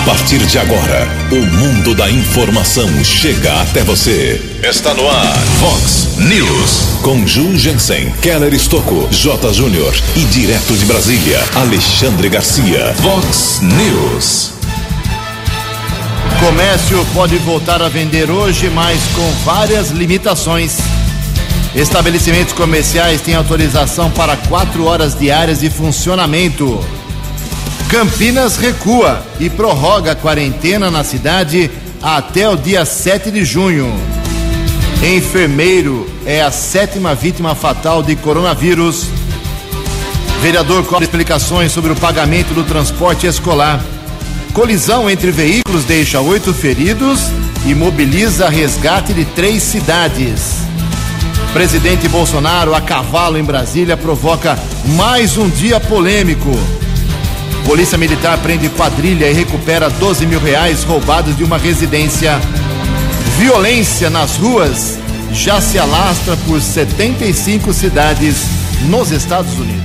A partir de agora, o mundo da informação chega até você. Está no ar, Fox News. Com Ju Jensen, Keller Estocco, J. Júnior e direto de Brasília, Alexandre Garcia. Fox News. Comércio pode voltar a vender hoje, mas com várias limitações. Estabelecimentos comerciais têm autorização para quatro horas diárias de funcionamento. Campinas recua e prorroga a quarentena na cidade até o dia 7 de junho. Enfermeiro é a sétima vítima fatal de coronavírus. Vereador cobra explicações sobre o pagamento do transporte escolar. Colisão entre veículos deixa oito feridos e mobiliza resgate de três cidades. Presidente Bolsonaro a cavalo em Brasília provoca mais um dia polêmico. Polícia Militar prende quadrilha e recupera 12 mil reais roubados de uma residência. Violência nas ruas já se alastra por 75 cidades nos Estados Unidos.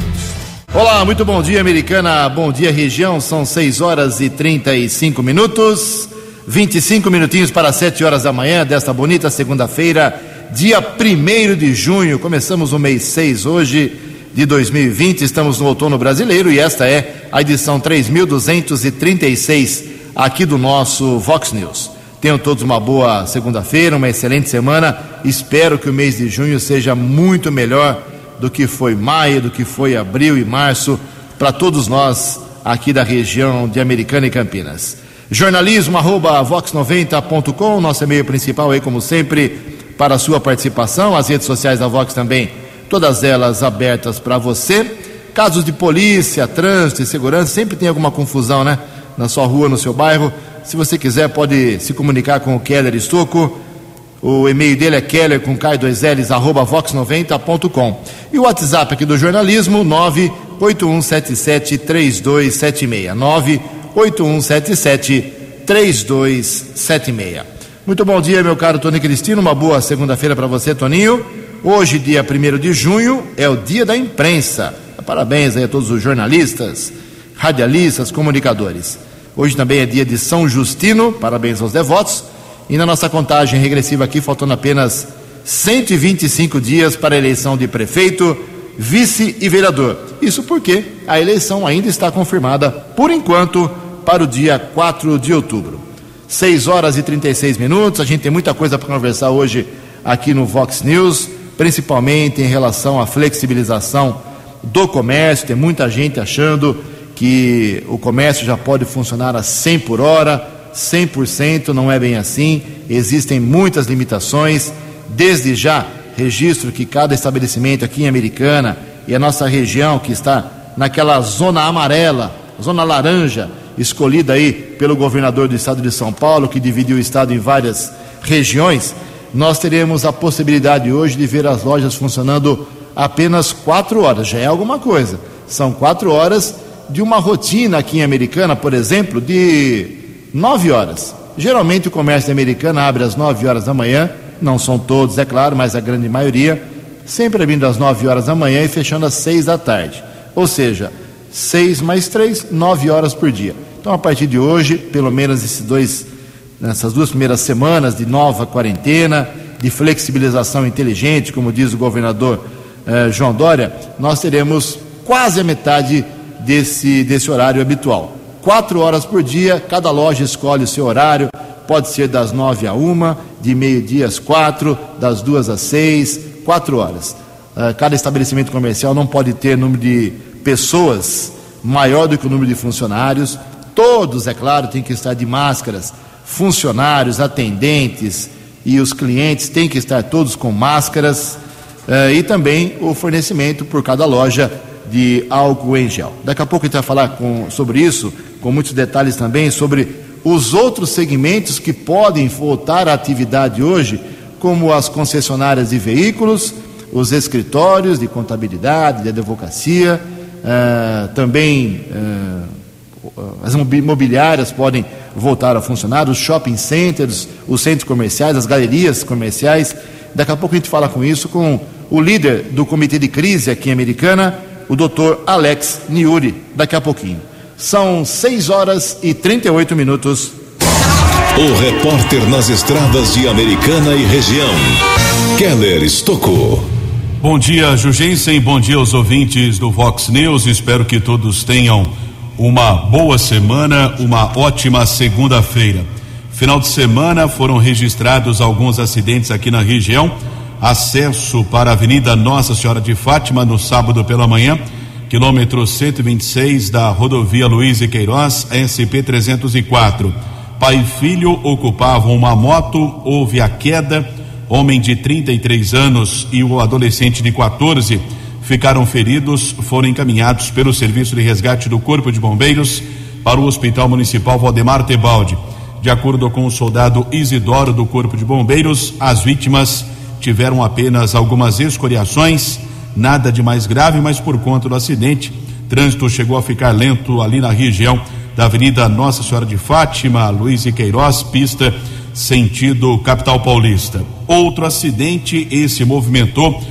Olá, muito bom dia, americana. Bom dia, região. São 6 horas e 35 minutos. 25 minutinhos para 7 horas da manhã desta bonita segunda-feira, dia 1 de junho. Começamos o mês 6 hoje de 2020. Estamos no outono brasileiro e esta é a edição 3236 aqui do nosso Vox News. Tenham todos uma boa segunda-feira, uma excelente semana. Espero que o mês de junho seja muito melhor do que foi maio, do que foi abril e março para todos nós aqui da região de Americana e Campinas. Jornalismo arroba vox90.com, nosso e-mail principal aí, como sempre, para a sua participação. As redes sociais da Vox também todas elas abertas para você. Casos de polícia, trânsito e segurança, sempre tem alguma confusão, né? Na sua rua, no seu bairro. Se você quiser, pode se comunicar com o Keller Estocco. O e-mail dele é keller com k2ls arroba vox90.com. E o WhatsApp aqui do jornalismo, 98177 3276. 98177 3276. Muito bom dia, meu caro Tony Cristino. Uma boa segunda-feira para você, Toninho. Hoje, dia 1 de junho, é o dia da imprensa. Parabéns aí a todos os jornalistas, radialistas, comunicadores. Hoje também é dia de São Justino, parabéns aos devotos. E na nossa contagem regressiva aqui, faltando apenas 125 dias para a eleição de prefeito, vice e vereador. Isso porque a eleição ainda está confirmada, por enquanto, para o dia 4 de outubro. 6 horas e 36 minutos, a gente tem muita coisa para conversar hoje aqui no Vox News principalmente em relação à flexibilização do comércio. Tem muita gente achando que o comércio já pode funcionar a 100 por hora, 100% não é bem assim, existem muitas limitações. Desde já, registro que cada estabelecimento aqui em Americana e a nossa região, que está naquela zona amarela, zona laranja, escolhida aí pelo governador do estado de São Paulo, que dividiu o estado em várias regiões, nós teremos a possibilidade hoje de ver as lojas funcionando apenas quatro horas. Já é alguma coisa. São quatro horas de uma rotina aqui em Americana, por exemplo, de nove horas. Geralmente o comércio americano abre às nove horas da manhã, não são todos, é claro, mas a grande maioria, sempre abrindo às nove horas da manhã e fechando às seis da tarde. Ou seja, seis mais três, nove horas por dia. Então, a partir de hoje, pelo menos esses dois nessas duas primeiras semanas de nova quarentena, de flexibilização inteligente, como diz o governador eh, João Dória, nós teremos quase a metade desse, desse horário habitual. Quatro horas por dia, cada loja escolhe o seu horário, pode ser das nove a uma, de meio-dia às quatro, das duas às seis, quatro horas. Eh, cada estabelecimento comercial não pode ter número de pessoas maior do que o número de funcionários. Todos, é claro, têm que estar de máscaras funcionários, atendentes e os clientes têm que estar todos com máscaras uh, e também o fornecimento por cada loja de álcool em gel. Daqui a pouco a gente vai falar com, sobre isso, com muitos detalhes também, sobre os outros segmentos que podem voltar à atividade hoje, como as concessionárias de veículos, os escritórios de contabilidade, de advocacia, uh, também uh, as imobiliárias podem voltar a funcionar, os shopping centers, os centros comerciais, as galerias comerciais. Daqui a pouco a gente fala com isso com o líder do Comitê de Crise aqui em Americana, o doutor Alex Niuri, daqui a pouquinho. São 6 horas e 38 minutos. O repórter nas estradas de Americana e região, Keller Estocou. Bom dia, Jugensen. Bom dia aos ouvintes do Vox News. Espero que todos tenham uma boa semana, uma ótima segunda-feira. Final de semana foram registrados alguns acidentes aqui na região. Acesso para a Avenida Nossa Senhora de Fátima no sábado pela manhã, quilômetro 126 da rodovia Luiz e Queiroz, SP 304 Pai e filho ocupavam uma moto, houve a queda. Homem de 33 anos e o adolescente de 14 ficaram feridos, foram encaminhados pelo Serviço de Resgate do Corpo de Bombeiros para o Hospital Municipal Valdemar Tebaldi. De acordo com o soldado Isidoro do Corpo de Bombeiros, as vítimas tiveram apenas algumas escoriações, nada de mais grave, mas por conta do acidente, trânsito chegou a ficar lento ali na região da Avenida Nossa Senhora de Fátima, Luiz e Queiroz, pista sentido capital paulista. Outro acidente, esse movimentou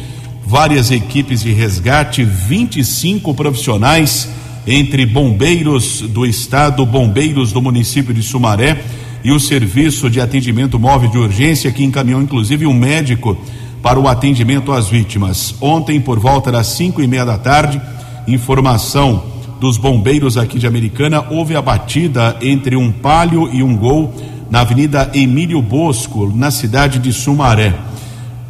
várias equipes de resgate, 25 profissionais, entre bombeiros do estado, bombeiros do município de Sumaré e o serviço de atendimento móvel de urgência, que encaminhou inclusive um médico para o atendimento às vítimas. Ontem, por volta das cinco e meia da tarde, informação dos bombeiros aqui de Americana, houve a batida entre um palio e um gol na Avenida Emílio Bosco, na cidade de Sumaré.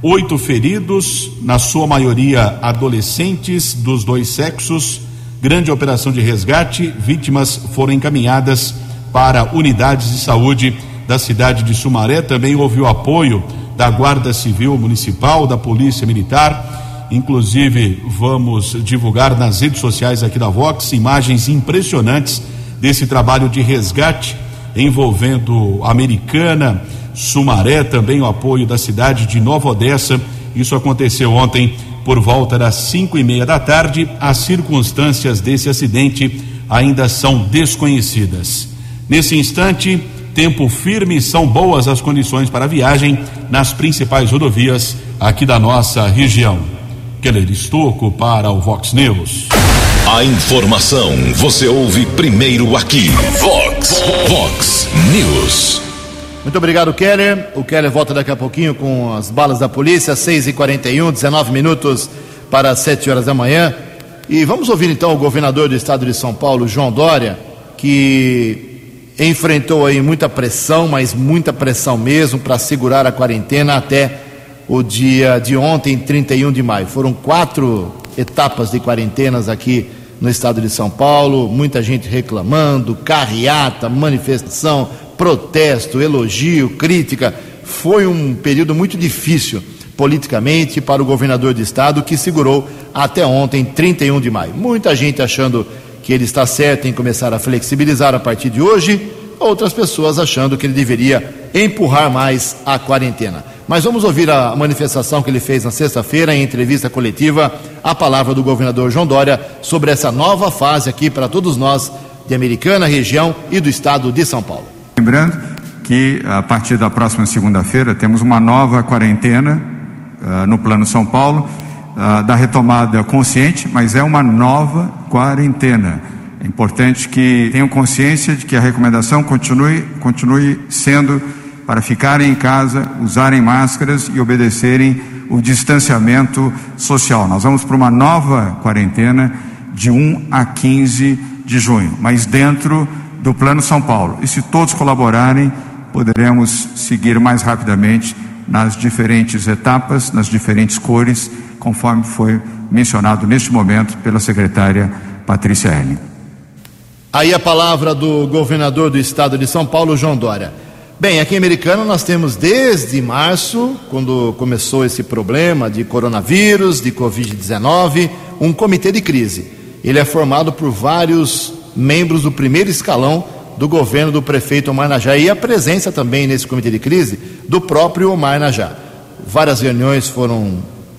Oito feridos, na sua maioria adolescentes dos dois sexos. Grande operação de resgate. Vítimas foram encaminhadas para unidades de saúde da cidade de Sumaré. Também houve o apoio da Guarda Civil Municipal, da Polícia Militar Inclusive, vamos divulgar nas redes sociais aqui da Vox imagens impressionantes desse trabalho de resgate envolvendo Americana, Sumaré, também o apoio da cidade de Nova Odessa. Isso aconteceu ontem por volta das cinco e meia da tarde. As circunstâncias desse acidente ainda são desconhecidas. Nesse instante, tempo firme, são boas as condições para viagem nas principais rodovias aqui da nossa região. Keller Estocco para o Vox News. A informação você ouve primeiro aqui. Vox, Vox News. Muito obrigado, Keller. O Keller volta daqui a pouquinho com as balas da polícia, 6h41, 19 minutos para 7 horas da manhã. E vamos ouvir então o governador do estado de São Paulo, João Dória, que enfrentou aí muita pressão, mas muita pressão mesmo para segurar a quarentena até o dia de ontem, 31 de maio. Foram quatro etapas de quarentenas aqui no estado de São Paulo, muita gente reclamando, carreata, manifestação, protesto, elogio, crítica. Foi um período muito difícil politicamente para o governador de estado que segurou até ontem, 31 de maio. Muita gente achando que ele está certo em começar a flexibilizar a partir de hoje, outras pessoas achando que ele deveria empurrar mais a quarentena. Mas vamos ouvir a manifestação que ele fez na sexta-feira, em entrevista coletiva, a palavra do governador João Dória sobre essa nova fase aqui para todos nós de Americana, região e do estado de São Paulo. Lembrando que a partir da próxima segunda-feira temos uma nova quarentena uh, no Plano São Paulo, uh, da retomada consciente, mas é uma nova quarentena. É importante que tenham consciência de que a recomendação continue, continue sendo para ficarem em casa, usarem máscaras e obedecerem o distanciamento social. Nós vamos para uma nova quarentena de 1 a 15 de junho, mas dentro do Plano São Paulo. E se todos colaborarem, poderemos seguir mais rapidamente nas diferentes etapas, nas diferentes cores, conforme foi mencionado neste momento pela secretária Patrícia Herling. Aí a palavra do governador do estado de São Paulo, João Dória. Bem, aqui em Americana nós temos desde março, quando começou esse problema de coronavírus, de Covid-19, um comitê de crise. Ele é formado por vários membros do primeiro escalão do governo do prefeito Omar Najá e a presença também nesse comitê de crise do próprio Omar Najá. Várias reuniões foram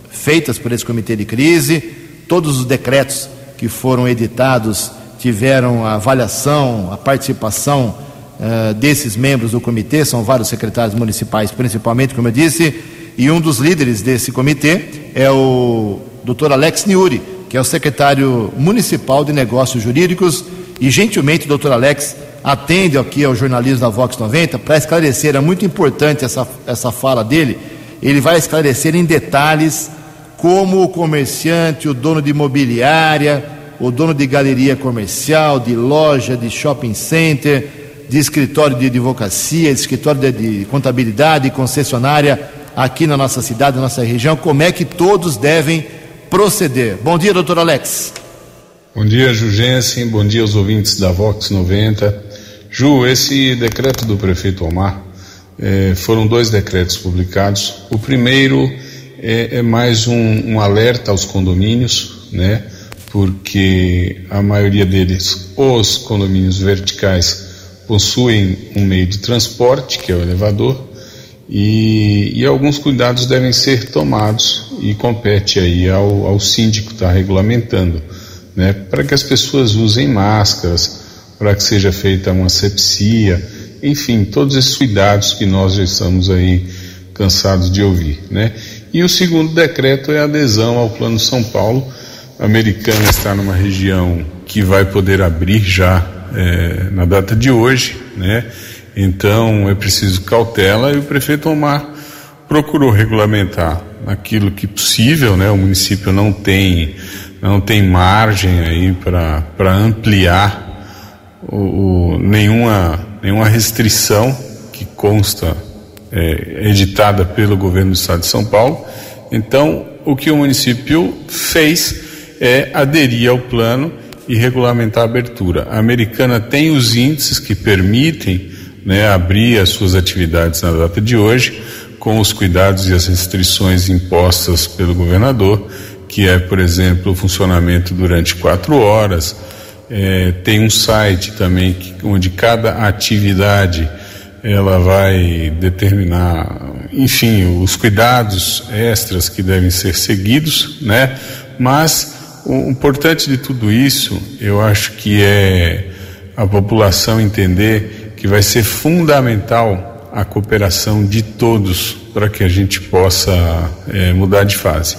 feitas por esse comitê de crise, todos os decretos que foram editados tiveram a avaliação, a participação uh, desses membros do comitê, são vários secretários municipais, principalmente, como eu disse, e um dos líderes desse comitê é o Dr. Alex Niuri, que é o secretário municipal de Negócios Jurídicos e gentilmente o doutor Alex atende aqui ao jornalismo da Vox 90 para esclarecer, é muito importante essa, essa fala dele, ele vai esclarecer em detalhes como o comerciante, o dono de imobiliária, o dono de galeria comercial, de loja, de shopping center, de escritório de advocacia, de escritório de, de contabilidade, concessionária aqui na nossa cidade, na nossa região, como é que todos devem proceder. Bom dia, doutor Alex. Bom dia, Jugensen. Bom dia aos ouvintes da Vox 90. Ju, esse decreto do prefeito Omar eh, foram dois decretos publicados. O primeiro é, é mais um, um, alerta aos condomínios, né? Porque a maioria deles, os condomínios verticais, possuem um meio de transporte, que é o elevador, e, e alguns cuidados devem ser tomados e compete aí ao, ao síndico estar tá regulamentando, né? Para que as pessoas usem máscaras, para que seja feita uma sepsia, enfim, todos esses cuidados que nós já estamos aí cansados de ouvir, né? E o segundo decreto é a adesão ao Plano São Paulo. A americana está numa região que vai poder abrir já é, na data de hoje, né? Então é preciso cautela e o prefeito Omar procurou regulamentar aquilo que possível, né? O município não tem não tem margem aí para ampliar o, o, nenhuma nenhuma restrição que consta é, editada pelo governo do estado de São Paulo. Então, o que o município fez é aderir ao plano e regulamentar a abertura. A americana tem os índices que permitem né, abrir as suas atividades na data de hoje, com os cuidados e as restrições impostas pelo governador, que é, por exemplo, o funcionamento durante quatro horas. É, tem um site também que, onde cada atividade ela vai determinar, enfim, os cuidados extras que devem ser seguidos, né? Mas o importante de tudo isso, eu acho que é a população entender que vai ser fundamental a cooperação de todos para que a gente possa é, mudar de fase.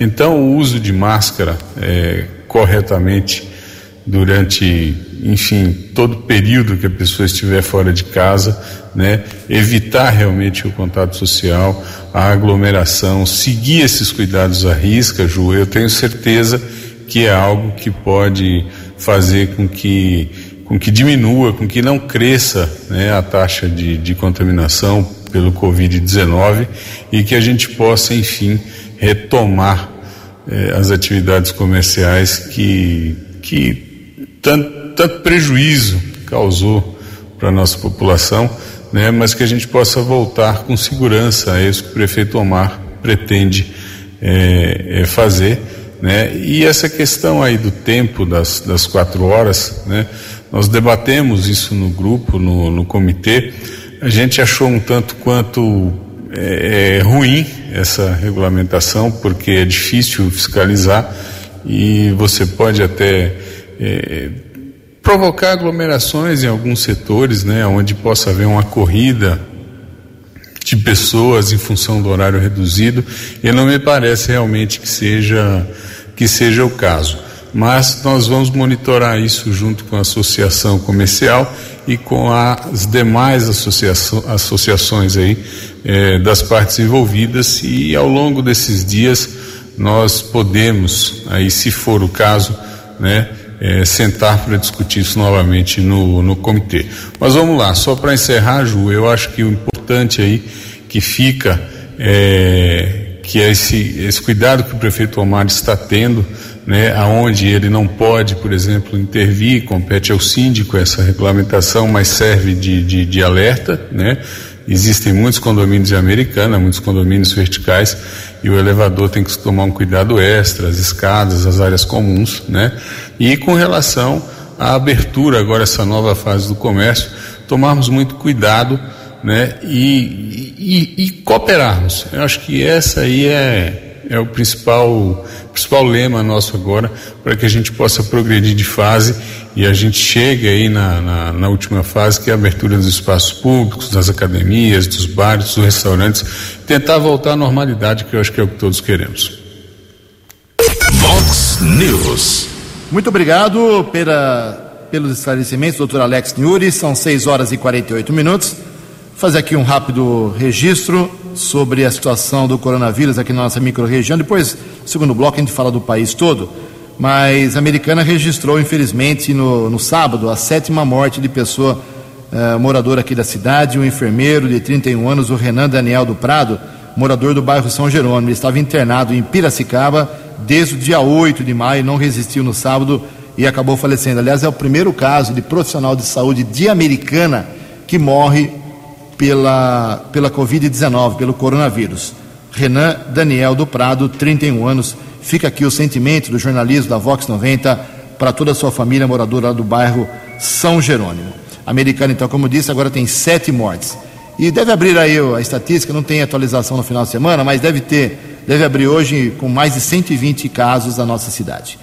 Então, o uso de máscara é, corretamente durante, enfim, todo o período que a pessoa estiver fora de casa, né? Evitar realmente o contato social, a aglomeração, seguir esses cuidados à risca, Ju, eu tenho certeza que é algo que pode fazer com que, com que diminua, com que não cresça né, a taxa de, de contaminação pelo Covid-19 e que a gente possa, enfim, retomar eh, as atividades comerciais que, que tanto, tanto prejuízo causou para a nossa população, né, mas que a gente possa voltar com segurança a isso que o prefeito Omar pretende é, é fazer. Né? E essa questão aí do tempo das, das quatro horas, né? nós debatemos isso no grupo, no, no comitê, a gente achou um tanto quanto é, é ruim essa regulamentação, porque é difícil fiscalizar e você pode até é, provocar aglomerações em alguns setores, né, onde possa haver uma corrida de pessoas em função do horário reduzido, e não me parece realmente que seja que seja o caso. Mas nós vamos monitorar isso junto com a associação comercial e com as demais associações aí eh, das partes envolvidas e ao longo desses dias nós podemos aí se for o caso né é, sentar para discutir isso novamente no, no comitê. Mas vamos lá, só para encerrar, Ju, eu acho que o importante aí que fica é, que é esse, esse cuidado que o prefeito Omar está tendo, né, aonde ele não pode, por exemplo, intervir, compete ao síndico essa regulamentação, mas serve de, de, de alerta, né, Existem muitos condomínios em Americana, muitos condomínios verticais, e o elevador tem que tomar um cuidado extra, as escadas, as áreas comuns, né? E com relação à abertura, agora essa nova fase do comércio, tomarmos muito cuidado, né? E, e, e cooperarmos. Eu acho que essa aí é é o principal, principal lema nosso agora, para que a gente possa progredir de fase e a gente chegue aí na, na, na, última fase, que é a abertura dos espaços públicos, das academias, dos bares, dos restaurantes, tentar voltar à normalidade, que eu acho que é o que todos queremos. Vox News. Muito obrigado pela pelos esclarecimentos, doutor Alex Niuri. São 6 horas e 48 minutos. Vou fazer aqui um rápido registro sobre a situação do coronavírus aqui na nossa microrregião. Depois, segundo bloco, a gente fala do país todo. Mas a americana registrou, infelizmente, no, no sábado, a sétima morte de pessoa uh, moradora aqui da cidade, um enfermeiro de 31 anos, o Renan Daniel do Prado, morador do bairro São Jerônimo. Ele estava internado em Piracicaba desde o dia 8 de maio, não resistiu no sábado e acabou falecendo. Aliás, é o primeiro caso de profissional de saúde de americana que morre pela, pela Covid-19, pelo coronavírus. Renan Daniel do Prado, 31 anos. Fica aqui o sentimento do jornalismo da Vox 90 para toda a sua família moradora do bairro São Jerônimo. Americana, então, como disse, agora tem sete mortes. E deve abrir aí a estatística, não tem atualização no final de semana, mas deve ter, deve abrir hoje com mais de 120 casos na nossa cidade.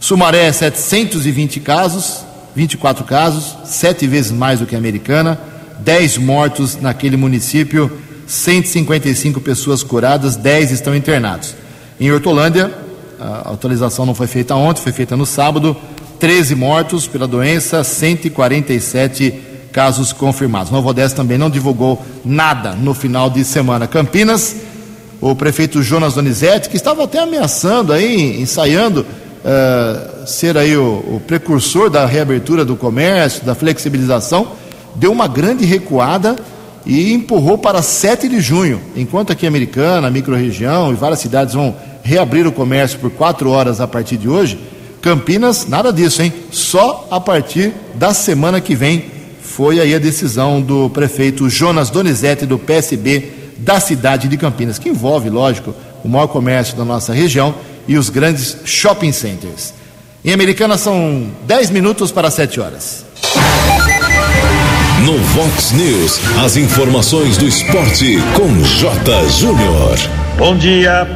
Sumaré, 720 casos, 24 casos, sete vezes mais do que a americana, 10 mortos naquele município, 155 pessoas curadas, 10 estão internados. Em Hortolândia, a atualização não foi feita ontem, foi feita no sábado, 13 mortos pela doença, 147 casos confirmados. Nova Odessa também não divulgou nada no final de semana. Campinas, o prefeito Jonas Donizete, que estava até ameaçando aí, ensaiando uh, ser aí o, o, precursor da reabertura do comércio, da flexibilização, deu uma grande recuada e empurrou para 7 de junho, enquanto aqui Americana, microrregião e várias cidades vão reabrir o comércio por quatro horas a partir de hoje. Campinas, nada disso, hein? Só a partir da semana que vem foi aí a decisão do prefeito Jonas Donizete do PSB da cidade de Campinas, que envolve, lógico, o maior comércio da nossa região e os grandes shopping centers. Em Americana são 10 minutos para 7 horas. No Vox News, as informações do esporte com J. Júnior. Bom dia.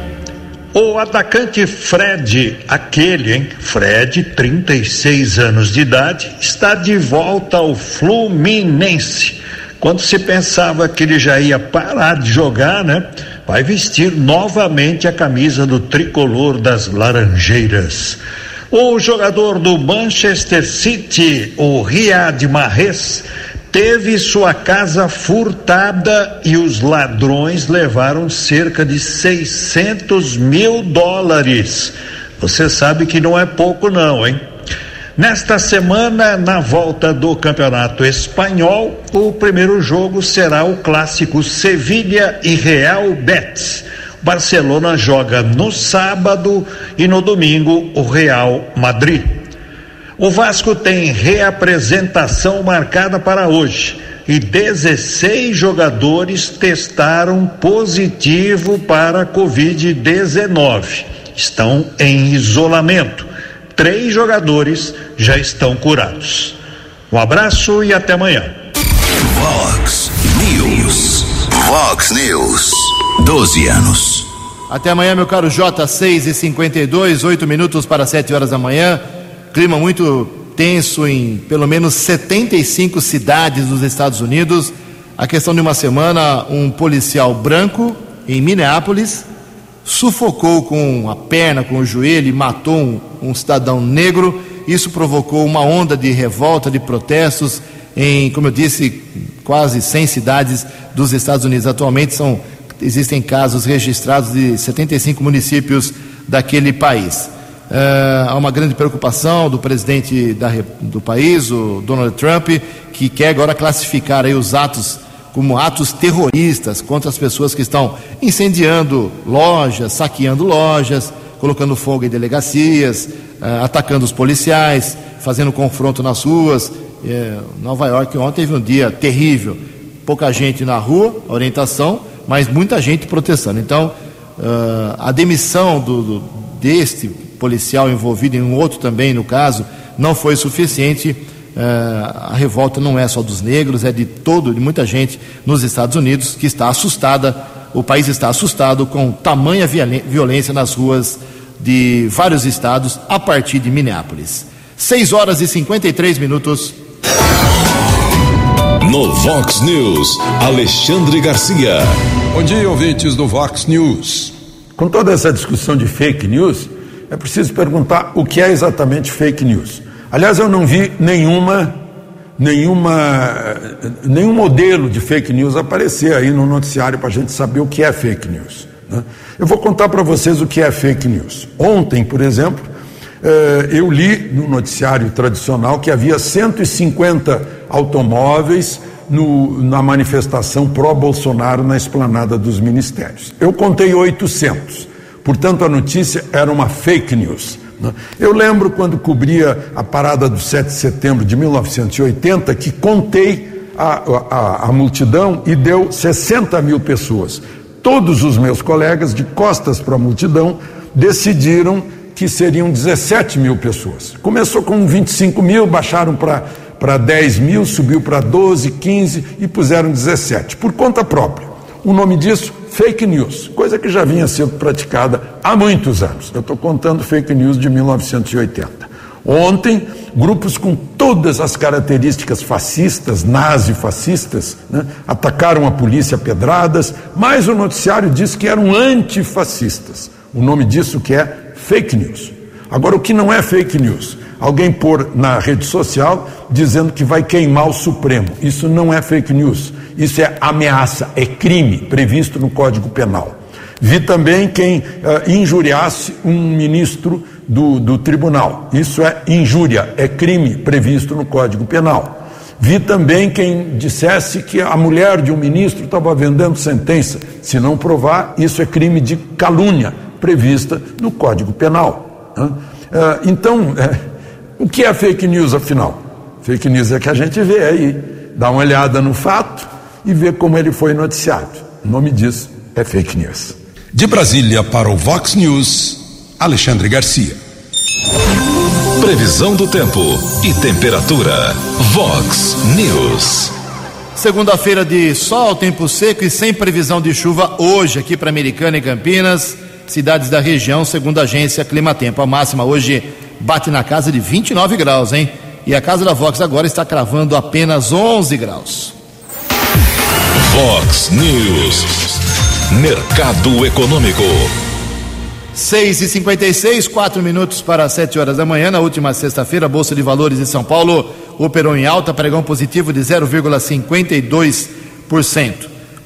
O atacante Fred, aquele, hein? Fred, 36 anos de idade, está de volta ao Fluminense. Quando se pensava que ele já ia parar de jogar, né? vai vestir novamente a camisa do tricolor das Laranjeiras. O jogador do Manchester City, o Riyad Mahrez, teve sua casa furtada e os ladrões levaram cerca de 600 mil dólares. Você sabe que não é pouco, não, hein? Nesta semana, na volta do Campeonato Espanhol, o primeiro jogo será o clássico Sevilha e Real Betis. Barcelona joga no sábado e no domingo o Real Madrid. O Vasco tem reapresentação marcada para hoje e 16 jogadores testaram positivo para Covid-19. Estão em isolamento três jogadores já estão curados. Um abraço e até amanhã. Vox News. Vox News. 12 anos. Até amanhã, meu caro J, 6 e 52 8 minutos para 7 horas da manhã. Clima muito tenso em pelo menos 75 cidades dos Estados Unidos. A questão de uma semana, um policial branco em Minneapolis sufocou com a perna, com o joelho e matou um, um cidadão negro. Isso provocou uma onda de revolta, de protestos em, como eu disse, quase 100 cidades dos Estados Unidos. Atualmente são, existem casos registrados de 75 municípios daquele país. Uh, há uma grande preocupação do presidente da, do país, o Donald Trump, que quer agora classificar aí os atos como atos terroristas contra as pessoas que estão incendiando lojas, saqueando lojas, colocando fogo em delegacias, uh, atacando os policiais, fazendo confronto nas ruas. Uh, Nova York ontem teve um dia terrível, pouca gente na rua, orientação, mas muita gente protestando. Então, a demissão do, do, deste policial envolvido em um outro também, no caso, não foi suficiente Uh, a revolta não é só dos negros, é de todo, de muita gente nos Estados Unidos que está assustada. O país está assustado com tamanha violência nas ruas de vários estados a partir de Minneapolis. 6 horas e 53 minutos. No Vox News, Alexandre Garcia. Bom dia, ouvintes do Vox News. Com toda essa discussão de fake news, é preciso perguntar o que é exatamente fake news. Aliás, eu não vi nenhuma, nenhuma, nenhum modelo de fake news aparecer aí no noticiário para a gente saber o que é fake news. Né? Eu vou contar para vocês o que é fake news. Ontem, por exemplo, eh, eu li no noticiário tradicional que havia 150 automóveis no, na manifestação pró-Bolsonaro na esplanada dos ministérios. Eu contei 800. Portanto, a notícia era uma fake news. Né? Eu lembro quando cobria a parada do 7 de setembro de 1980 que contei a, a, a multidão e deu 60 mil pessoas. Todos os meus colegas, de costas para a multidão, decidiram que seriam 17 mil pessoas. Começou com 25 mil, baixaram para para 10 mil, subiu para 12, 15 e puseram 17, por conta própria. O nome disso, fake news, coisa que já vinha sendo praticada há muitos anos. Eu estou contando fake news de 1980. Ontem, grupos com todas as características fascistas, nazi-fascistas, né, atacaram a polícia a pedradas, mas o noticiário diz que eram antifascistas. O nome disso que é fake news. Agora, o que não é fake news? alguém pôr na rede social dizendo que vai queimar o Supremo. Isso não é fake news, isso é ameaça, é crime previsto no Código Penal. Vi também quem uh, injuriasse um ministro do, do tribunal. Isso é injúria, é crime previsto no Código Penal. Vi também quem dissesse que a mulher de um ministro estava vendendo sentença. Se não provar, isso é crime de calúnia prevista no Código Penal. Uh, então, uh, o que é fake news, afinal? Fake news é que a gente vê aí, dá uma olhada no fato e vê como ele foi noticiado. O nome disso é fake news. De Brasília para o Vox News, Alexandre Garcia. Previsão do tempo e temperatura. Vox News. Segunda-feira de sol, tempo seco e sem previsão de chuva hoje aqui para Americana e Campinas, cidades da região, segundo a agência Clima Tempo. A máxima hoje bate na casa de 29 graus, hein? E a casa da Vox agora está cravando apenas 11 graus. Vox News. Mercado Econômico. 6 e 56 4 minutos para 7 horas da manhã. Na última sexta-feira, a Bolsa de Valores de São Paulo operou em alta, pregão positivo de 0,52%.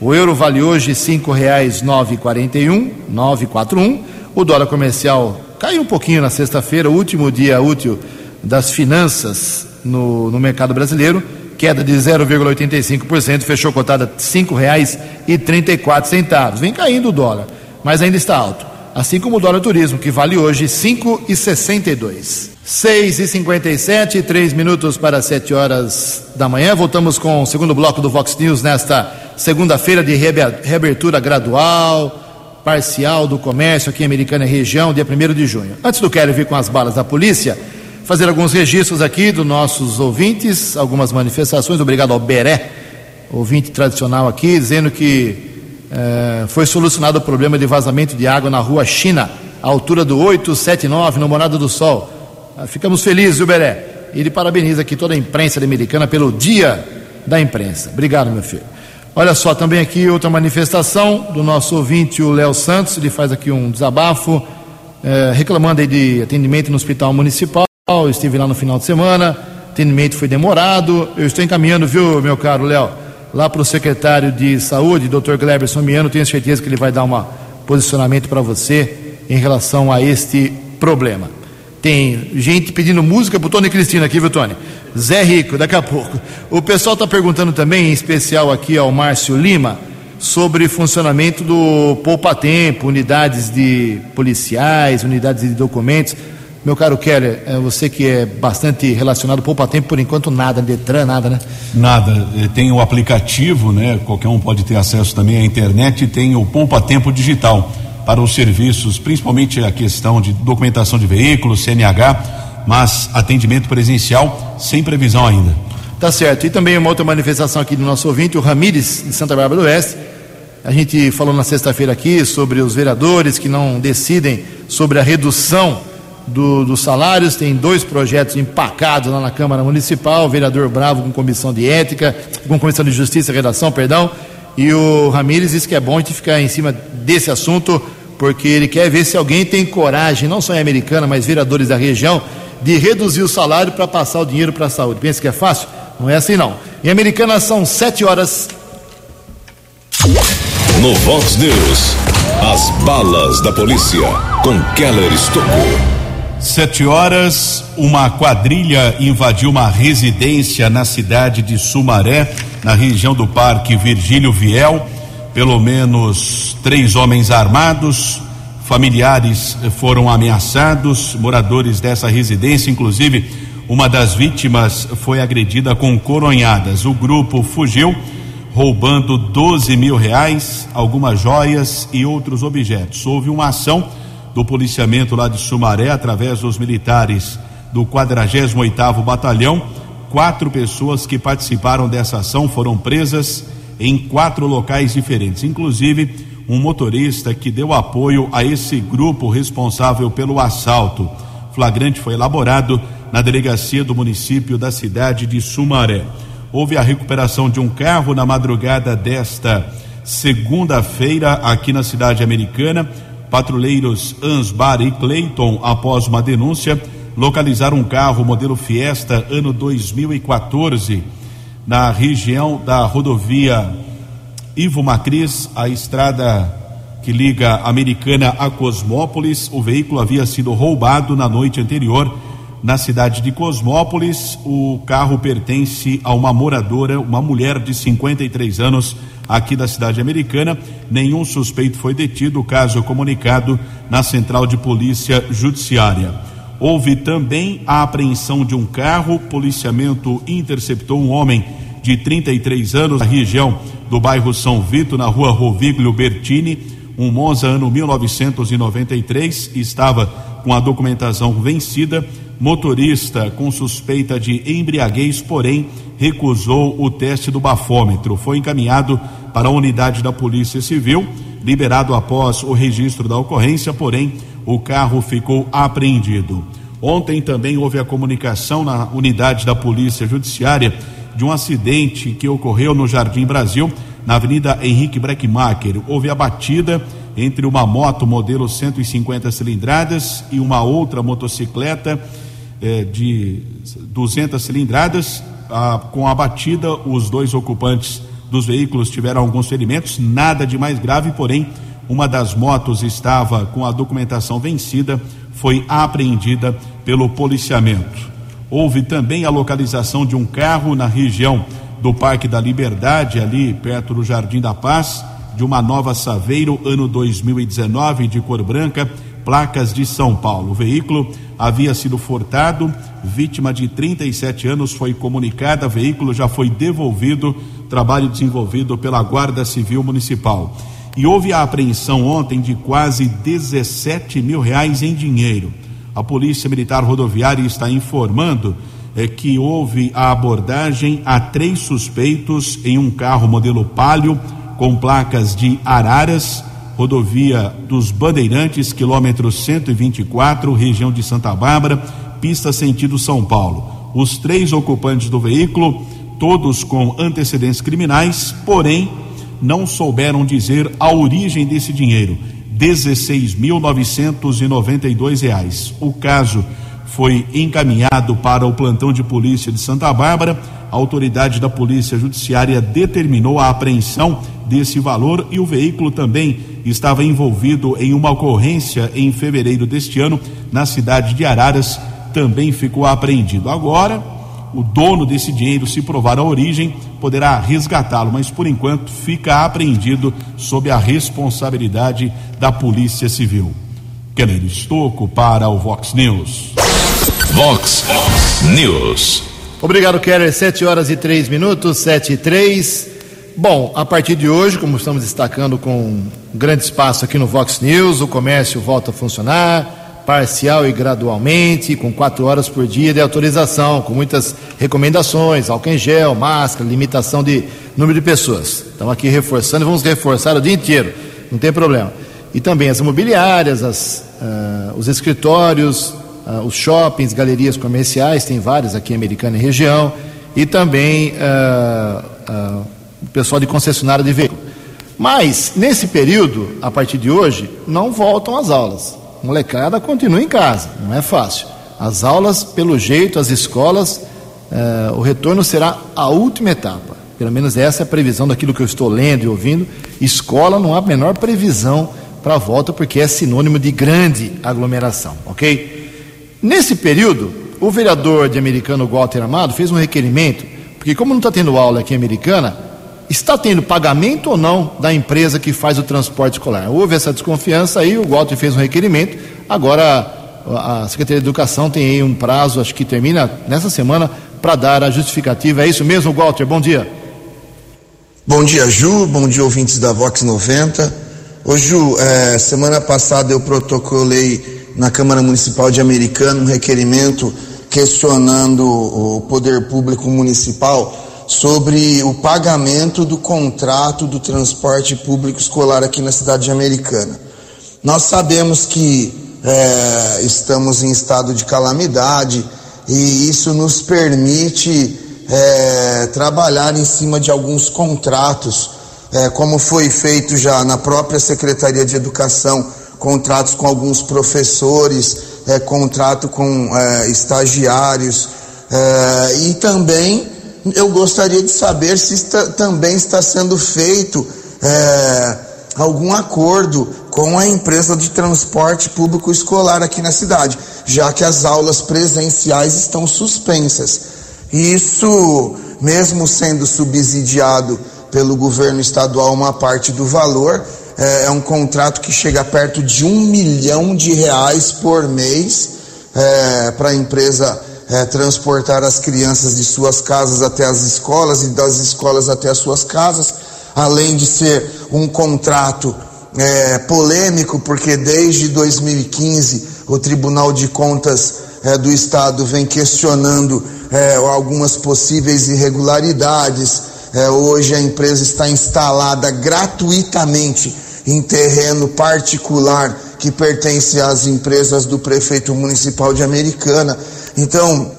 O euro vale hoje R$ 5,941, 941. O dólar comercial Caiu um pouquinho na sexta-feira, último dia útil das finanças no, no mercado brasileiro, queda de 0,85%, fechou cotada R$ 5,34. Vem caindo o dólar, mas ainda está alto. Assim como o dólar turismo, que vale hoje R$ 5,62. 6 e 57 3 minutos para 7 horas da manhã. Voltamos com o segundo bloco do Vox News nesta segunda-feira de reabertura gradual parcial do comércio aqui em Americana região, dia 1 de junho. Antes do Kelly vir com as balas da polícia, fazer alguns registros aqui dos nossos ouvintes, algumas manifestações. Obrigado ao Beré, ouvinte tradicional aqui, dizendo que eh, foi solucionado o problema de vazamento de água na rua China, à altura do 879, no Morada do Sol. Ah, ficamos felizes, viu, Beré? Ele parabeniza aqui toda a imprensa americana pelo Dia da Imprensa. Obrigado, meu filho. Olha só, também aqui outra manifestação do nosso ouvinte, o Léo Santos, ele faz aqui um desabafo, é, reclamando aí de atendimento no hospital municipal. Eu estive lá no final de semana, atendimento foi demorado. Eu estou encaminhando, viu, meu caro Léo, lá para o secretário de saúde, Dr. Gleber Somiano, tenho certeza que ele vai dar um posicionamento para você em relação a este problema. Tem gente pedindo música pro Tony Cristina aqui, viu, Tony? Zé Rico, daqui a pouco. O pessoal está perguntando também, em especial aqui ao Márcio Lima, sobre funcionamento do poupa-tempo, unidades de policiais, unidades de documentos. Meu caro Keller, é você que é bastante relacionado poupa-tempo, por enquanto nada, Detran, nada, né? Nada. É, tem o aplicativo, né? Qualquer um pode ter acesso também à internet e tem o poupa-tempo digital para os serviços, principalmente a questão de documentação de veículos, CNH, mas atendimento presencial sem previsão ainda. Tá certo. E também uma outra manifestação aqui do nosso ouvinte, o Ramires, de Santa Bárbara do Oeste. A gente falou na sexta-feira aqui sobre os vereadores que não decidem sobre a redução do, dos salários. Tem dois projetos empacados lá na Câmara Municipal, o vereador Bravo com comissão de ética, com comissão de justiça e redação, perdão. E o Ramires disse que é bom a gente ficar em cima desse assunto porque ele quer ver se alguém tem coragem, não só em Americana, mas vereadores da região, de reduzir o salário para passar o dinheiro para a saúde. Pensa que é fácil? Não é assim não. Em Americana são sete horas. No Vox News, as balas da polícia com Keller Estocou. Sete horas, uma quadrilha invadiu uma residência na cidade de Sumaré, na região do Parque Virgílio Viel. Pelo menos três homens armados, familiares foram ameaçados, moradores dessa residência, inclusive uma das vítimas foi agredida com coronhadas. O grupo fugiu, roubando 12 mil reais, algumas joias e outros objetos. Houve uma ação do policiamento lá de Sumaré, através dos militares do 48º Batalhão. Quatro pessoas que participaram dessa ação foram presas em quatro locais diferentes, inclusive um motorista que deu apoio a esse grupo responsável pelo assalto. Flagrante foi elaborado na delegacia do município da cidade de Sumaré. Houve a recuperação de um carro na madrugada desta segunda-feira aqui na cidade americana Patrulheiros Ansbar e Clayton, após uma denúncia, localizaram um carro modelo Fiesta ano 2014 na região da rodovia Ivo Macris, a estrada que liga Americana a Cosmópolis. O veículo havia sido roubado na noite anterior na cidade de Cosmópolis. O carro pertence a uma moradora, uma mulher de 53 anos aqui da cidade americana. Nenhum suspeito foi detido, o caso é comunicado na Central de Polícia Judiciária. Houve também a apreensão de um carro, policiamento interceptou um homem de 33 anos na região do bairro São Vito, na rua Roviglio Bertini, um Monza ano 1993, estava com a documentação vencida, motorista com suspeita de embriaguez, porém recusou o teste do bafômetro. Foi encaminhado para a unidade da Polícia Civil, liberado após o registro da ocorrência, porém o carro ficou apreendido. Ontem também houve a comunicação na unidade da Polícia Judiciária de um acidente que ocorreu no Jardim Brasil, na Avenida Henrique Breckmacher. Houve a batida entre uma moto modelo 150 cilindradas e uma outra motocicleta eh, de 200 cilindradas. Com a batida, os dois ocupantes dos veículos tiveram alguns ferimentos, nada de mais grave, porém, uma das motos estava com a documentação vencida, foi apreendida pelo policiamento. Houve também a localização de um carro na região do Parque da Liberdade, ali perto do Jardim da Paz, de uma nova Saveiro, ano 2019, de cor branca, placas de São Paulo. O veículo havia sido furtado, vítima de 37 anos foi comunicada, o veículo já foi devolvido trabalho desenvolvido pela Guarda Civil Municipal. E houve a apreensão ontem de quase 17 mil reais em dinheiro. A Polícia Militar Rodoviária está informando é, que houve a abordagem a três suspeitos em um carro modelo Palio com placas de Araras, rodovia dos Bandeirantes, quilômetro 124, região de Santa Bárbara, pista sentido São Paulo. Os três ocupantes do veículo todos com antecedentes criminais, porém não souberam dizer a origem desse dinheiro, R$ 16.992. O caso foi encaminhado para o plantão de polícia de Santa Bárbara. A autoridade da Polícia Judiciária determinou a apreensão desse valor e o veículo também estava envolvido em uma ocorrência em fevereiro deste ano na cidade de Araras, também ficou apreendido. Agora, o dono desse dinheiro, se provar a origem, poderá resgatá-lo, mas por enquanto fica apreendido sob a responsabilidade da Polícia Civil. Keller Estocco para o Vox News. Vox News. Obrigado, Keller. Sete horas e três minutos, sete e três. Bom, a partir de hoje, como estamos destacando com grande espaço aqui no Vox News, o comércio volta a funcionar, parcial e gradualmente, com quatro horas por dia de autorização, com muitas recomendações, álcool em gel, máscara, limitação de número de pessoas. Estamos aqui reforçando e vamos reforçar o dia inteiro, não tem problema. E também as imobiliárias, as, uh, os escritórios, uh, os shoppings, galerias comerciais, tem várias aqui em Americana e região, e também uh, pessoal de concessionária de veículos. Mas, nesse período, a partir de hoje, não voltam às aulas molecada continua em casa, não é fácil. As aulas, pelo jeito, as escolas, eh, o retorno será a última etapa. Pelo menos essa é a previsão daquilo que eu estou lendo e ouvindo. Escola não há a menor previsão para a volta, porque é sinônimo de grande aglomeração, ok? Nesse período, o vereador de americano Walter Amado fez um requerimento, porque como não está tendo aula aqui em Americana, está tendo pagamento ou não da empresa que faz o transporte escolar. Houve essa desconfiança aí, o Walter fez um requerimento, agora a Secretaria de Educação tem aí um prazo, acho que termina nessa semana, para dar a justificativa. É isso mesmo, Walter? Bom dia. Bom dia, Ju. Bom dia, ouvintes da Vox 90. Ô, Ju, é, semana passada eu protocolei na Câmara Municipal de Americana um requerimento questionando o poder público municipal sobre o pagamento do contrato do transporte público escolar aqui na cidade de Americana. Nós sabemos que é, estamos em estado de calamidade e isso nos permite é, trabalhar em cima de alguns contratos, é, como foi feito já na própria Secretaria de Educação, contratos com alguns professores, é, contrato com é, estagiários é, e também eu gostaria de saber se está, também está sendo feito algum acordo com a empresa de transporte público escolar aqui na cidade, já que as aulas presenciais estão suspensas. Isso, mesmo sendo subsidiado pelo governo estadual uma parte do valor, é, é um contrato que chega perto de um milhão de reais por mês é, para a empresa é, transportar as crianças de suas casas até as escolas e das escolas até as suas casas, além de ser um contrato é, polêmico, porque desde 2015 o Tribunal de Contas é, do Estado vem questionando é, algumas possíveis irregularidades. É, hoje a empresa está instalada gratuitamente em terreno particular que pertence às empresas do prefeito municipal de Americana. Então,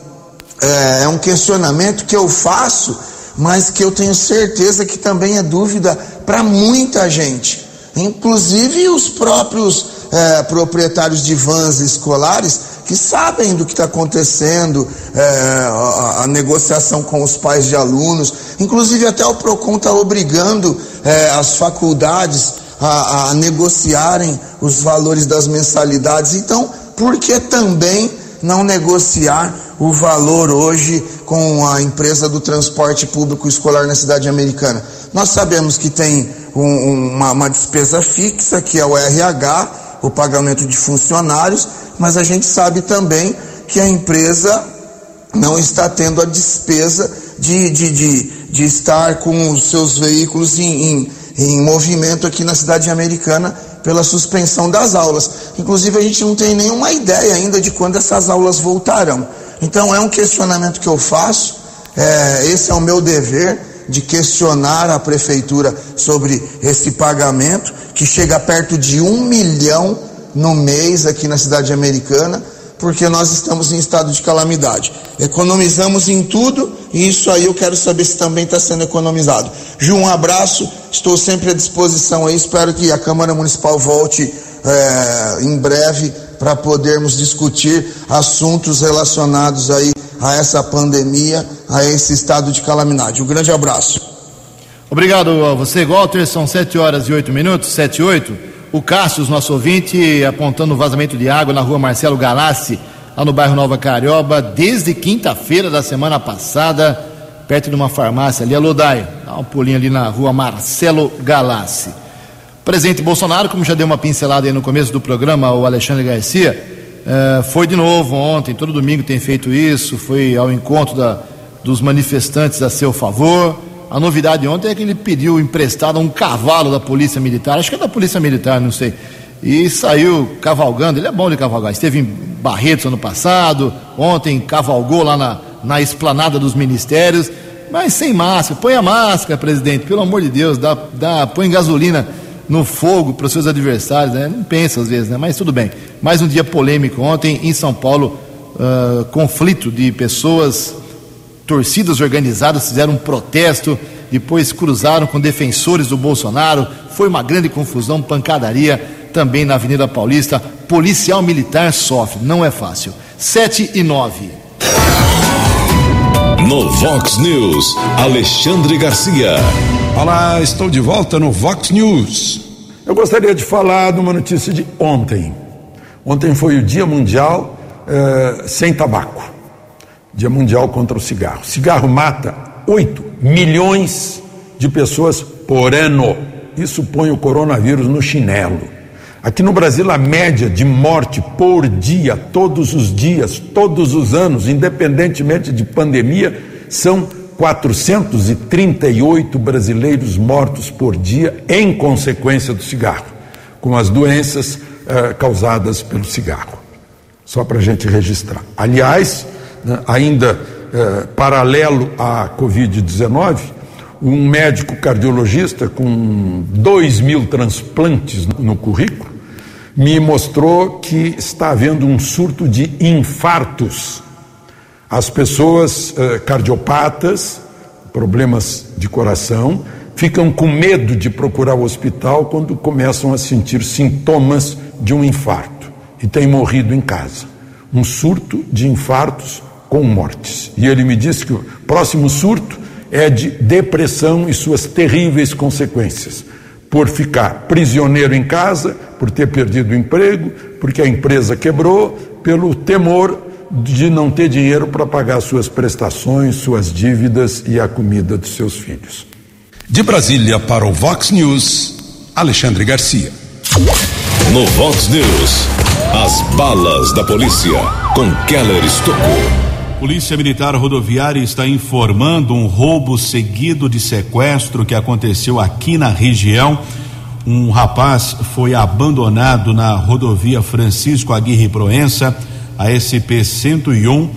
é, é um questionamento que eu faço, mas que eu tenho certeza que também é dúvida para muita gente inclusive os próprios é, proprietários de vans escolares que sabem do que está acontecendo, é, a, a, negociação com os pais de alunos, inclusive até o PROCON está obrigando é, as faculdades a, a negociarem os valores das mensalidades. Então, por que também não negociar o valor hoje com a empresa do transporte público escolar na cidade americana? Nós sabemos que tem um, uma, uma despesa fixa, que é o RH, o pagamento de funcionários, mas a gente sabe também que a empresa não está tendo a despesa de, de, de, de estar com os seus veículos em, em, em movimento aqui na cidade americana pela suspensão das aulas. Inclusive, a gente não tem nenhuma ideia ainda de quando essas aulas voltarão. Então, é um questionamento que eu faço, é, esse é o meu dever de questionar a prefeitura sobre esse pagamento, que chega perto de um milhão no mês aqui na cidade americana, porque nós estamos em estado de calamidade. Economizamos em tudo e isso aí eu quero saber se também está sendo economizado. Ju, um abraço, estou sempre à disposição aí, espero que a Câmara Municipal volte é, em breve para podermos discutir assuntos relacionados aí a essa pandemia, a esse estado de calamidade. Um grande abraço. Obrigado a você, Walter. São 7 horas e 8 minutos, 7 e 8. O Cássio, nosso ouvinte, apontando o vazamento de água na rua Marcelo Galassi, lá no bairro Nova Carioba, desde quinta-feira da semana passada, perto de uma farmácia ali. Alô, Dai, dá um pulinho ali na rua Marcelo Galassi. Presidente Bolsonaro, como já deu uma pincelada aí no começo do programa, o Alexandre Garcia, é, foi de novo ontem, todo domingo tem feito isso, foi ao encontro da, dos manifestantes a seu favor. A novidade ontem é que ele pediu emprestado um cavalo da Polícia Militar, acho que é da Polícia Militar, não sei, e saiu cavalgando. Ele é bom de cavalgar, esteve em Barretos ano passado, ontem cavalgou lá na, na esplanada dos ministérios, mas sem máscara. Põe a máscara, presidente, pelo amor de Deus, dá, dá, põe gasolina no fogo para os seus adversários, né? Não pensa às vezes, né? Mas tudo bem. Mais um dia polêmico ontem em São Paulo, uh, conflito de pessoas, torcidas organizadas fizeram um protesto, depois cruzaram com defensores do Bolsonaro, foi uma grande confusão, pancadaria também na Avenida Paulista. Policial militar sofre, não é fácil. 7 e 9. No Vox News, Alexandre Garcia. Olá, estou de volta no Vox News. Eu gostaria de falar de uma notícia de ontem. Ontem foi o Dia Mundial eh, Sem Tabaco. Dia Mundial contra o Cigarro. Cigarro mata 8 milhões de pessoas por ano. Isso põe o coronavírus no chinelo. Aqui no Brasil, a média de morte por dia, todos os dias, todos os anos, independentemente de pandemia, são 438 brasileiros mortos por dia em consequência do cigarro, com as doenças eh, causadas pelo cigarro. Só para a gente registrar. Aliás, né, ainda eh, paralelo à Covid-19, um médico cardiologista com 2 mil transplantes no currículo me mostrou que está havendo um surto de infartos. As pessoas eh, cardiopatas, problemas de coração, ficam com medo de procurar o hospital quando começam a sentir sintomas de um infarto e têm morrido em casa. Um surto de infartos com mortes. E ele me disse que o próximo surto é de depressão e suas terríveis consequências. Por ficar prisioneiro em casa, por ter perdido o emprego, porque a empresa quebrou, pelo temor de não ter dinheiro para pagar suas prestações, suas dívidas e a comida dos seus filhos. De Brasília para o Vox News, Alexandre Garcia. No Vox News, as balas da polícia com Keller Estocou. Polícia Militar Rodoviária está informando um roubo seguido de sequestro que aconteceu aqui na região. Um rapaz foi abandonado na rodovia Francisco Aguirre Proença, a SP 101,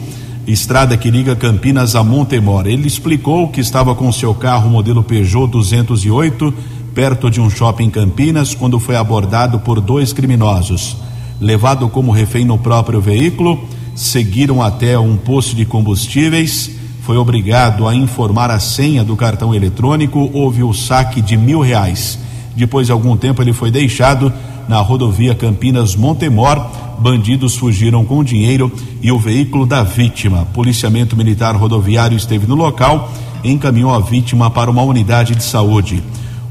estrada que liga Campinas a Montemor. Ele explicou que estava com seu carro modelo Peugeot 208 perto de um shopping em Campinas quando foi abordado por dois criminosos. Levado como refém no próprio veículo, seguiram até um posto de combustíveis, foi obrigado a informar a senha do cartão eletrônico, houve o saque de mil reais. Depois de algum tempo ele foi deixado na rodovia Campinas Montemor. Bandidos fugiram com o dinheiro e o veículo da vítima. Policiamento Militar Rodoviário esteve no local e encaminhou a vítima para uma unidade de saúde.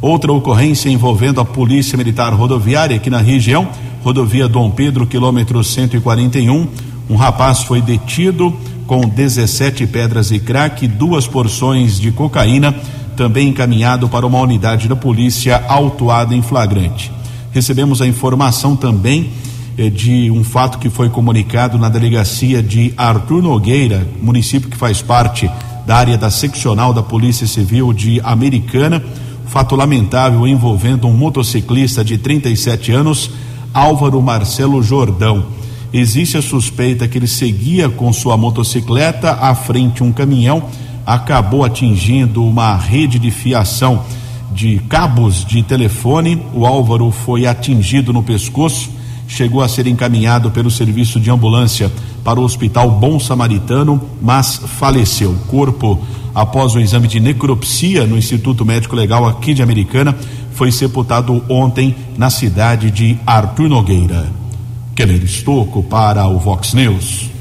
Outra ocorrência envolvendo a Polícia Militar Rodoviária aqui na região, rodovia Dom Pedro, quilômetro 141 um rapaz foi detido com 17 pedras e crack, duas porções de cocaína, também encaminhado para uma unidade da polícia autuada em flagrante. Recebemos a informação também eh, de um fato que foi comunicado na delegacia de Arthur Nogueira, município que faz parte da área da seccional da Polícia Civil de Americana. Fato lamentável envolvendo um motociclista de 37 anos, Álvaro Marcelo Jordão existe a suspeita que ele seguia com sua motocicleta à frente um caminhão, acabou atingindo uma rede de fiação de cabos de telefone. O Álvaro foi atingido no pescoço, chegou a ser encaminhado pelo serviço de ambulância para o Hospital Bom Samaritano, mas faleceu. O corpo, após o exame de necropsia no Instituto Médico Legal aqui de Americana, foi sepultado ontem na cidade de Arthur Nogueira. Keller Estocco para o Vox News.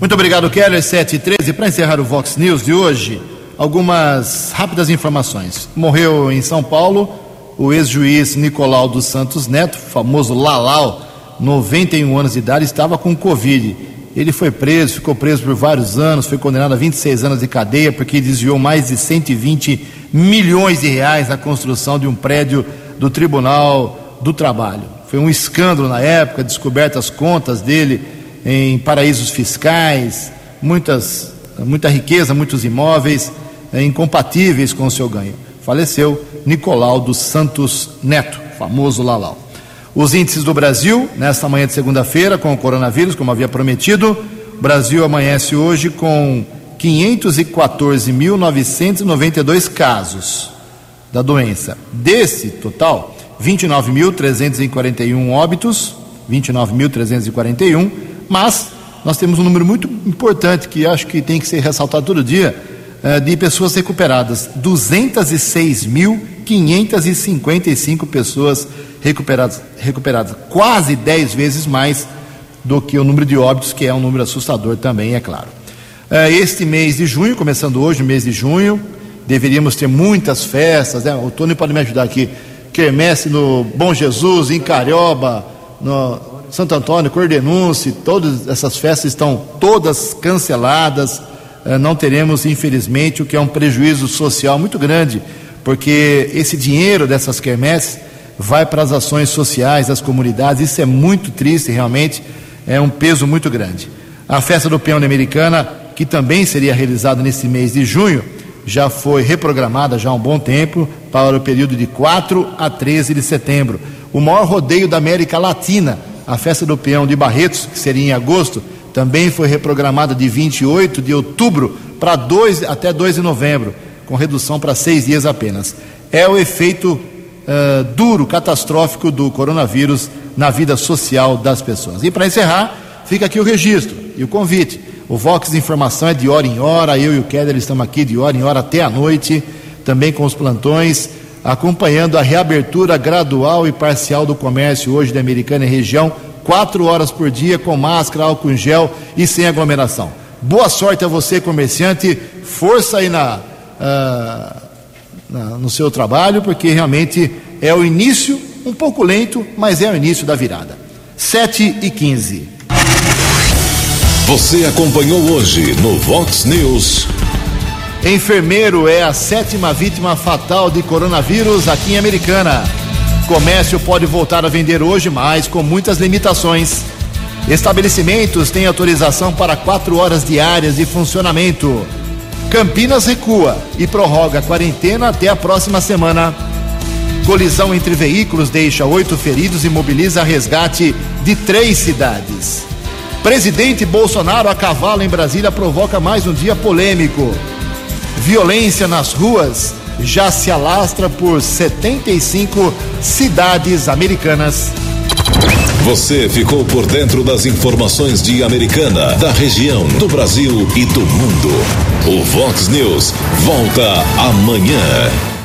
Muito obrigado, Keller. 7 e 13. Para encerrar o Vox News de hoje, algumas rápidas informações. Morreu em São Paulo o ex-juiz Nicolau dos Santos Neto, famoso Lalau, 91 anos de idade, estava com Covid. Ele foi preso, ficou preso por vários anos, foi condenado a 26 anos de cadeia porque desviou mais de 120 milhões de reais na construção de um prédio do Tribunal do Trabalho. Foi um escândalo na época, descobertas contas dele em paraísos fiscais, muitas, muita riqueza, muitos imóveis é, incompatíveis com o seu ganho. Faleceu Nicolau dos Santos Neto, famoso Lalau. Os índices do Brasil, nesta manhã de segunda-feira, com o coronavírus, como havia prometido, o Brasil amanhece hoje com 514.992 casos da doença. Desse total, 29.341 óbitos, 29.341, mas nós temos um número muito importante que acho que tem que ser ressaltado todo dia, eh, de pessoas recuperadas. 206.555 pessoas recuperados, recuperados quase 10 vezes mais do que o número de óbitos, que é um número assustador também, é claro. É, este mês de junho, começando hoje, mês de junho, deveríamos ter muitas festas, né? O Tony pode me ajudar aqui. Quermesse no Bom Jesus, em Carioba, no Santo Antônio, Cordenúncio, todas essas festas estão todas canceladas. É, não teremos, infelizmente, o que é um prejuízo social muito grande, porque esse dinheiro dessas quermesses vai para as ações sociais das comunidades. Isso é muito triste, realmente, é um peso muito grande. A festa do peão americana, que também seria realizada nesse mês de junho, já foi reprogramada já há um bom tempo para o período de 4 a 13 de setembro. O maior rodeio da América Latina, a festa do peão de Barretos, que seria em agosto, também foi reprogramada de 28 de outubro para 2 até 2 de novembro, com redução para seis dias apenas. É o efeito uh, duro, catastrófico do coronavírus na vida social das pessoas. E para encerrar, fica aqui o registro e o convite. O Vox de Informação é de hora em hora, eu e o Keller estamos aqui de hora em hora até a noite, também com os plantões, acompanhando a reabertura gradual e parcial do comércio hoje da Americana e região, quatro horas por dia, com máscara, álcool em gel e sem aglomeração. Boa sorte a você, comerciante, força aí na, uh, na no seu trabalho, porque realmente é o início, um pouco lento, mas é o início da virada. 7 e 15. Você acompanhou hoje no Vox News. Enfermeiro é a sétima vítima fatal de coronavírus aqui em Americana. Comércio pode voltar a vender hoje, mas com muitas limitações. Estabelecimentos têm autorização para quatro horas diárias de funcionamento. Campinas recua e prorroga a quarentena até a próxima semana. Colisão entre veículos deixa oito feridos e mobiliza resgate de três cidades. Presidente Bolsonaro a cavalo em Brasília provoca mais um dia polêmico. Violência nas ruas já se alastra por 75 cidades americanas. Você ficou por dentro das informações de Americana, da região, do Brasil e do mundo. O Vox News volta amanhã.